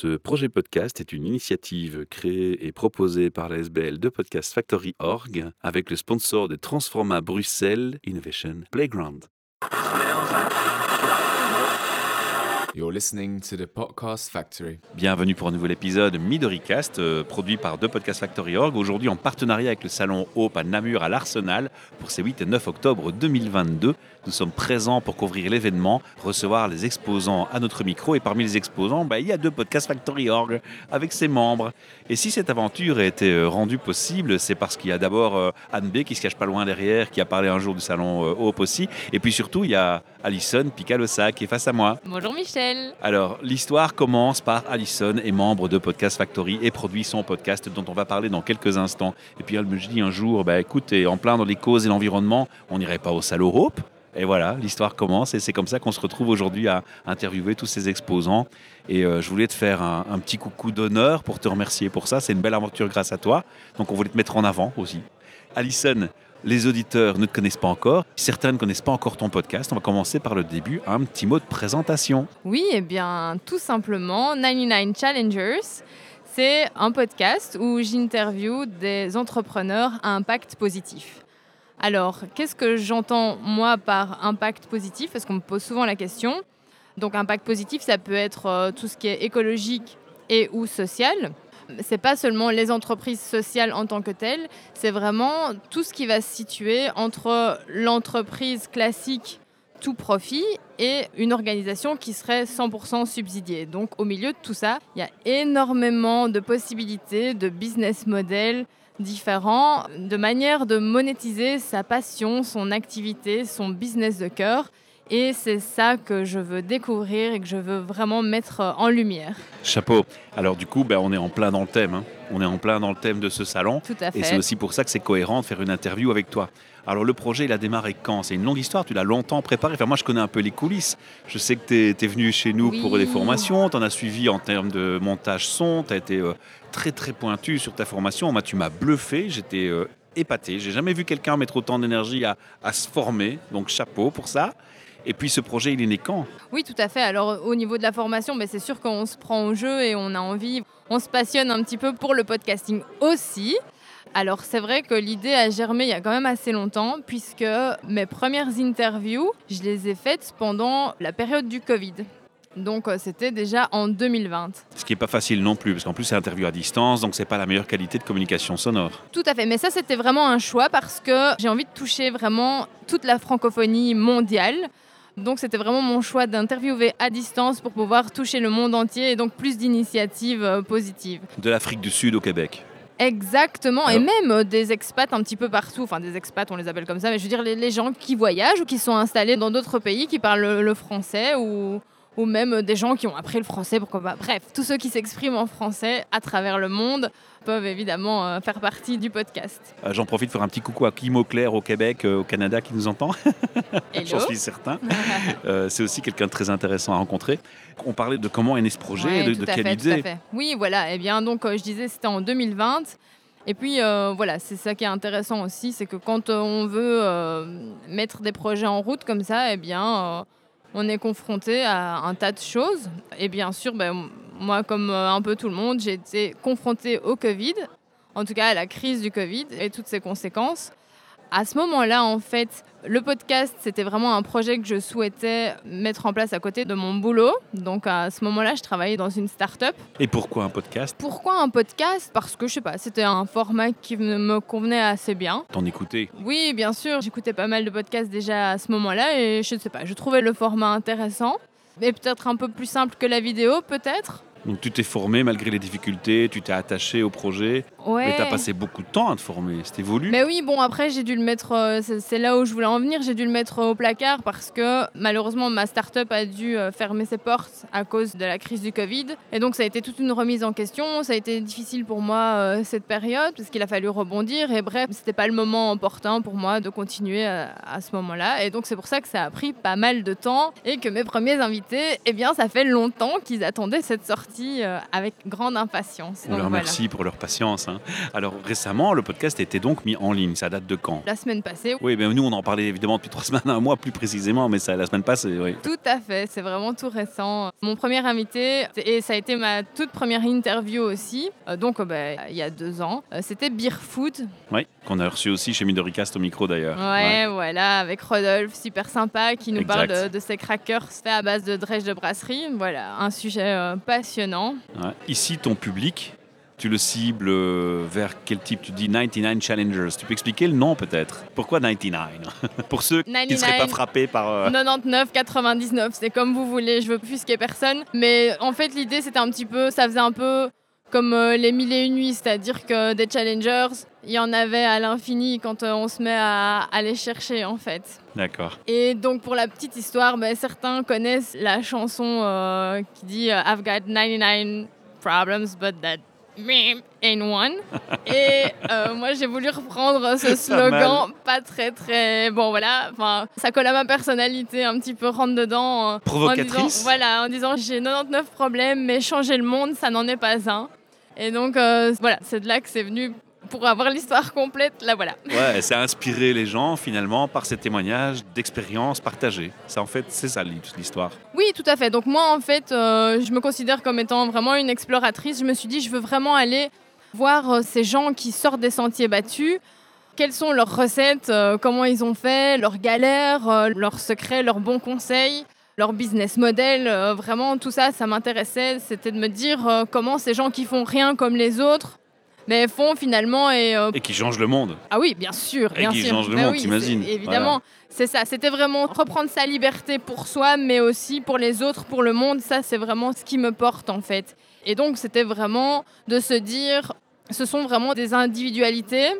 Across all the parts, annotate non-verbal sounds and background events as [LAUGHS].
Ce projet podcast est une initiative créée et proposée par la SBL de Podcast Factory Org avec le sponsor de Transforma Bruxelles Innovation Playground. You're listening to the Podcast Factory. Bienvenue pour un nouvel épisode MidoriCast, euh, produit par The Podcast Factory Org. Aujourd'hui en partenariat avec le salon Hope à Namur à l'Arsenal pour ces 8 et 9 octobre 2022. Nous sommes présents pour couvrir l'événement, recevoir les exposants à notre micro. Et parmi les exposants, bah, il y a deux Podcast Factory Org avec ses membres. Et si cette aventure a été euh, rendue possible, c'est parce qu'il y a d'abord euh, Anne B qui se cache pas loin derrière, qui a parlé un jour du salon euh, Hope aussi. Et puis surtout, il y a Alison Picalosa qui est face à moi. Bonjour Michel. Alors, l'histoire commence par Alison est membre de Podcast Factory et produit son podcast dont on va parler dans quelques instants. Et puis elle me dit un jour, bah, écoute, en plein dans les causes et l'environnement, on n'irait pas au Salon Hope et voilà, l'histoire commence et c'est comme ça qu'on se retrouve aujourd'hui à interviewer tous ces exposants. Et euh, je voulais te faire un, un petit coucou d'honneur pour te remercier pour ça. C'est une belle aventure grâce à toi. Donc on voulait te mettre en avant aussi. Alison, les auditeurs ne te connaissent pas encore. Certains ne connaissent pas encore ton podcast. On va commencer par le début. Un petit mot de présentation. Oui, eh bien, tout simplement, 99 Challengers, c'est un podcast où j'interviewe des entrepreneurs à impact positif. Alors, qu'est-ce que j'entends moi par impact positif? Parce qu'on me pose souvent la question. Donc, impact positif, ça peut être euh, tout ce qui est écologique et ou social. C'est pas seulement les entreprises sociales en tant que telles, c'est vraiment tout ce qui va se situer entre l'entreprise classique tout profit et une organisation qui serait 100% subsidiée. Donc au milieu de tout ça, il y a énormément de possibilités, de business models différents, de manières de monétiser sa passion, son activité, son business de cœur. Et c'est ça que je veux découvrir et que je veux vraiment mettre en lumière. Chapeau. Alors du coup, ben, on est en plein dans le thème. hein. On est en plein dans le thème de ce salon. Tout à Et c'est fait. aussi pour ça que c'est cohérent de faire une interview avec toi. Alors le projet, il a démarré quand? C'est une longue histoire, tu l'as longtemps préparé. Enfin, moi, je connais un peu les coulisses. Je sais que tu es, venu chez nous Oui. pour des formations, tu en as suivi en termes de montage son, tu as été euh, très très pointu sur ta formation. Moi, tu m'as bluffé, j'étais euh, épaté. J'ai jamais vu quelqu'un mettre autant d'énergie à, à se former, donc chapeau pour ça. Et puis ce projet, il est né quand? Oui, tout à fait. Alors au niveau de la formation, ben, c'est sûr qu'on se prend au jeu et on a envie, on se passionne un petit peu pour le podcasting aussi. Alors c'est vrai que l'idée a germé il y a quand même assez longtemps puisque mes premières interviews, je les ai faites pendant la période du Covid. Donc euh, c'était déjà en 2020. Ce qui n'est pas facile non plus, parce qu'en plus, c'est interview à distance, donc c'est pas la meilleure qualité de communication sonore. Tout à fait, mais ça c'était vraiment un choix parce que j'ai envie de toucher vraiment toute la francophonie mondiale. Donc c'était vraiment mon choix d'interviewer à distance pour pouvoir toucher le monde entier et donc plus d'initiatives euh, positives. De l'Afrique du Sud au Québec. Exactement, et même euh, des expats un petit peu partout, enfin des expats on les appelle comme ça, mais je veux dire les, les gens qui voyagent ou qui sont installés dans d'autres pays qui parlent le, le français ou, ou même euh, des gens qui ont appris le français, pourquoi pas. Bref, tous ceux qui s'expriment en français à travers le monde peuvent évidemment euh, faire partie du podcast. Euh, J'en profite pour faire un petit coucou à Kim Auclair au Québec, euh, au Canada, qui nous entend. [LAUGHS] J'en suis certain. [LAUGHS] Euh, c'est aussi quelqu'un de très intéressant à rencontrer. On parlait de comment est né ce projet, Ouais, de, de quelle fait, tout à idée. fait. Oui, voilà. Eh bien, donc, je disais, c'était en 2020. Et puis, euh, voilà, c'est ça qui est intéressant aussi, c'est que quand euh, on veut euh, mettre des projets en route comme ça, eh bien, on est confronté à un tas de choses. Et bien sûr, ben, moi, comme euh, un peu tout le monde, j'ai été confrontée au Covid, en tout cas à la crise du Covid et toutes ses conséquences. À ce moment-là, en fait, le podcast, c'était vraiment un projet que je souhaitais mettre en place à côté de mon boulot. Donc à ce moment-là, je travaillais dans une start-up. Et pourquoi un podcast? Pourquoi un podcast? Parce que je sais pas, c'était un format qui me convenait assez bien. T'en écoutais? Oui, bien sûr, j'écoutais pas mal de podcasts déjà à ce moment-là et je sais pas, je trouvais le format intéressant. Et peut-être un peu plus simple que la vidéo, peut-être. Donc tu t'es formé malgré les difficultés, tu t'es attaché au projet, Ouais. mais t'as passé beaucoup de temps à te former. C'était voulu. Mais oui, bon, après, j'ai dû le mettre, euh, c'est là où je voulais en venir, j'ai dû le mettre au placard parce que malheureusement, ma start-up a dû euh, fermer ses portes à cause de la crise du Covid. Et donc, ça a été toute une remise en question. Ça a été difficile pour moi euh, cette période parce qu'il a fallu rebondir. Et bref, c'était pas le moment opportun pour moi de continuer à, ce moment-là. Et donc, c'est pour ça que ça a pris pas mal de temps et que mes premiers invités, eh bien, ça fait longtemps qu'ils attendaient cette sortie avec grande impatience. On Donc, leur voilà. remercie pour leur patience. hein. Hein. Alors récemment, le podcast a été donc mis en ligne. Ça date de quand? La semaine passée, Oui, mais nous on en parlait évidemment depuis trois [LAUGHS] semaines, un mois plus précisément, mais ça la semaine passée, oui. Tout à fait, c'est vraiment tout récent. Mon premier invité, et ça a été ma toute première interview aussi, euh, donc euh, bah, il y a deux ans, euh, c'était Beer Food. Oui, qu'on a reçu aussi chez Midoricast au micro d'ailleurs. Ouais, voilà, avec Rodolphe, super sympa, qui nous Exact. parle de, de ses crackers faits à base de drèche de brasserie. Voilà, un sujet euh, passionnant. Ouais. Ici, ton public, tu le cibles euh, vers quel type Tu dis 99 Challengers. Tu peux expliquer le nom peut-être Pourquoi 99 [LAUGHS] Pour ceux qui ne seraient pas 99. frappés par... euh, 99, 99, c'est comme vous voulez, je veux plus ait personne. Mais en fait, l'idée, c'était un petit peu, ça faisait un peu comme euh, les mille et une nuits, c'est-à-dire que des challengers, il y en avait à l'infini quand euh, on se met à, à les chercher, en fait. D'accord. Et donc, pour la petite histoire, ben, certains connaissent la chanson euh, qui dit I've got 99 problems, but that ain't one. [LAUGHS] Et euh, moi, j'ai voulu reprendre ce slogan, pas très, très. Bon, voilà, enfin, ça colle à ma personnalité, un petit peu rentre dedans. euh, en Provocatrice. disant- Voilà, en disant j'ai 99 problèmes, mais changer le monde, ça n'en est pas un. Et donc, euh, voilà, c'est de là que c'est venu. Pour avoir l'histoire complète, là voilà. Ouais, ça a inspiré les gens finalement par ces témoignages d'expériences partagées. Ça en fait, c'est ça l'histoire. Oui, tout à fait. Donc moi, en fait, euh, je me considère comme étant vraiment une exploratrice. Je me suis dit, je veux vraiment aller voir euh, ces gens qui sortent des sentiers battus. Quelles sont leurs recettes, euh, comment ils ont fait, leurs galères, leurs secrets, leurs bons conseils, leur business model. vraiment, tout ça, ça m'intéressait. C'était de me dire comment ces gens qui font rien comme les autres, mais font finalement et euh, Et qui change le monde. ah oui, bien sûr, Et bien qui sûr. change le monde, oui, t'imagines. Évidemment, c'est ça. C'était vraiment reprendre sa liberté pour soi, mais aussi pour les autres, pour le monde. Ça, c'est vraiment ce qui me porte en fait. Et donc, c'était vraiment de se dire, ce sont vraiment des individualités.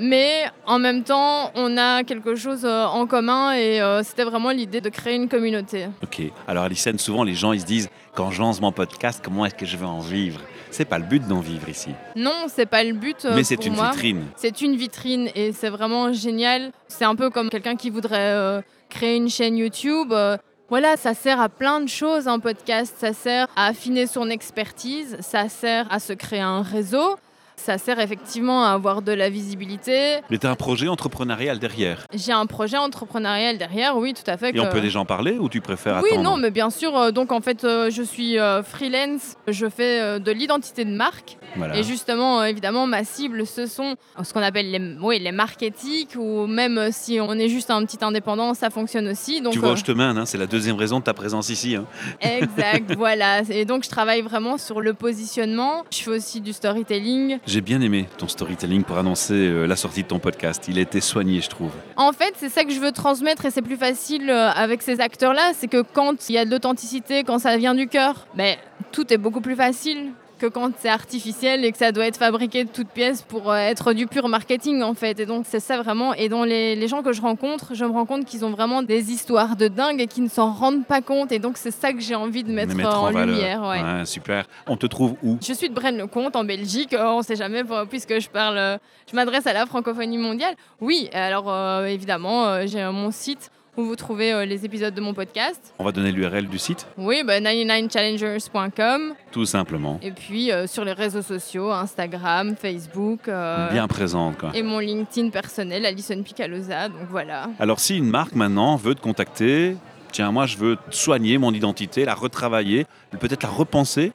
Mais en même temps, on a quelque chose euh, en commun et euh, c'était vraiment l'idée de créer une communauté. Ok. Alors Alison, souvent les gens ils se disent quand je lance mon podcast, comment est-ce que je vais en vivre? C'est pas le but d'en vivre ici. Non, c'est pas le but. euh, Mais c'est une moi. vitrine. C'est une vitrine et c'est vraiment génial. C'est un peu comme quelqu'un qui voudrait euh, créer une chaîne YouTube. euh, voilà, ça sert à plein de choses un podcast. Ça sert à affiner son expertise, ça sert à se créer un réseau, ça sert effectivement à avoir de la visibilité. Mais tu as un projet entrepreneurial derrière. J'ai un projet entrepreneurial derrière, oui, tout à fait. Et on peut déjà en parler ou tu préfères oui, attendre non, mais bien sûr. euh, donc en fait, euh, je suis euh, freelance, je fais de l'identité de marque. Voilà. Et justement, évidemment, ma cible, ce sont ce qu'on appelle les, oui, les marques éthiques, ou même si on est juste un petit indépendant, ça fonctionne aussi. Donc, tu vois euh, je te mène, hein, c'est la deuxième raison de ta présence ici. hein. exact, [LAUGHS] voilà. Et donc, je travaille vraiment sur le positionnement. Je fais aussi du storytelling. J'ai bien aimé ton storytelling pour annoncer euh, la sortie de ton podcast. Il a été soigné, je trouve. En fait, c'est ça que je veux transmettre et c'est plus facile euh, avec ces acteurs-là. C'est que quand il y a de l'authenticité, quand ça vient du cœur, ben, tout est beaucoup plus facile que quand c'est artificiel et que ça doit être fabriqué de toutes pièces pour euh, être du pur marketing en fait. Et donc c'est ça vraiment. Et dans les, les gens que je rencontre, je me rends compte qu'ils ont vraiment des histoires de dingue et qu'ils ne s'en rendent pas compte. Et donc c'est ça que j'ai envie de mettre, en, lumière. ouais. Ouais, super. On te trouve où? Je suis de Braine-le-Comte en Belgique, Euh, on ne sait jamais puisque je parle, euh, je m'adresse à la francophonie mondiale. Oui, alors euh, évidemment, j'ai mon site où vous trouvez euh, les épisodes de mon podcast. On va donner l'URL du site, Oui, bah, 99challengers.com tout simplement. et puis euh, sur les réseaux sociaux, Instagram, Facebook euh, Bien présente, quoi. et mon LinkedIn personnel, Alison Picalosa. Donc voilà. Alors, si une marque maintenant veut te contacter, tiens, moi je veux soigner mon identité, la retravailler, peut-être la repenser,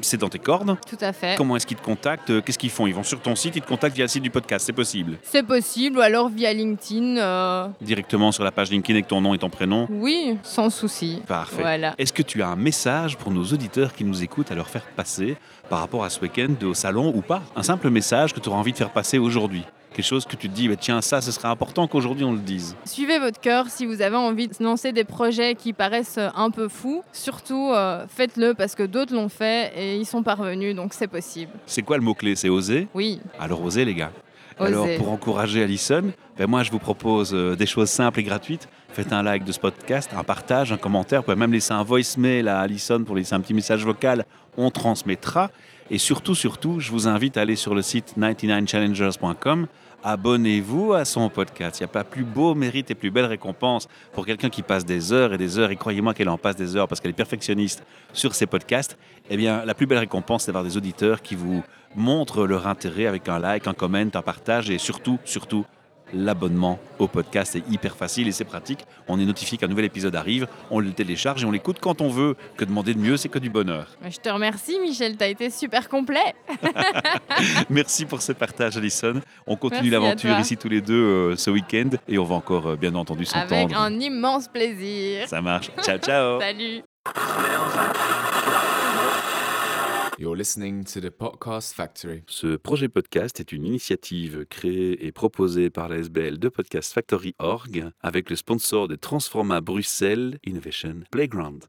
c'est dans tes cordes. Tout à fait. Comment est-ce qu'ils te contactent? Euh, Qu'est-ce qu'ils font? Ils vont sur ton site, ils te contactent via le site du podcast, c'est possible? C'est possible, ou alors via LinkedIn. euh, Directement sur la page LinkedIn avec ton nom et ton prénom? oui, sans souci. Parfait. Voilà. Est-ce que tu as un message pour nos auditeurs qui nous écoutent à leur faire passer par rapport à ce week-end au salon ou pas? Un simple message que tu auras envie de faire passer aujourd'hui? Quelque chose que tu te dis, bah, tiens, ça, ce serait important qu'aujourd'hui on le dise. Suivez votre cœur si vous avez envie de lancer des projets qui paraissent euh, un peu fous. Surtout, euh, faites-le parce que d'autres l'ont fait et ils sont parvenus, donc c'est possible. C'est quoi le mot-clé? C'est oser? Oui, Alors osez les gars. Alors pour encourager Alison, ben moi je vous propose euh, des choses simples et gratuites. Faites un like de ce podcast, un partage, un commentaire. Vous pouvez même laisser un voicemail à Alison pour laisser un petit message vocal on transmettra. Et surtout, surtout, je vous invite à aller sur le site 99challengers.com. Abonnez-vous à son podcast. Il n'y a pas plus beau mérite et plus belle récompense pour quelqu'un qui passe des heures et des heures, et croyez-moi qu'elle en passe des heures parce qu'elle est perfectionniste sur ses podcasts. Eh bien, la plus belle récompense, c'est d'avoir des auditeurs qui vous montrent leur intérêt avec un like, un comment, un partage et surtout, surtout, l'abonnement au podcast est hyper facile et c'est pratique. On est notifié qu'un nouvel épisode arrive, on le télécharge et on l'écoute quand on veut. Que demander de mieux, c'est que du bonheur. Je te remercie, Michel, tu as été super complet. [LAUGHS] Merci pour ce partage, Alison. On continue l'aventure ici tous les deux euh, ce week-end et on va encore, euh, bien entendu, Avec s'entendre. un immense plaisir. Ça marche. Ciao, ciao. [LAUGHS] Salut. Podcast Factory. Ce projet podcast est une initiative créée et proposée par la SBL de Podcast Factory Org avec le sponsor de Transforma Bruxelles Innovation Playground.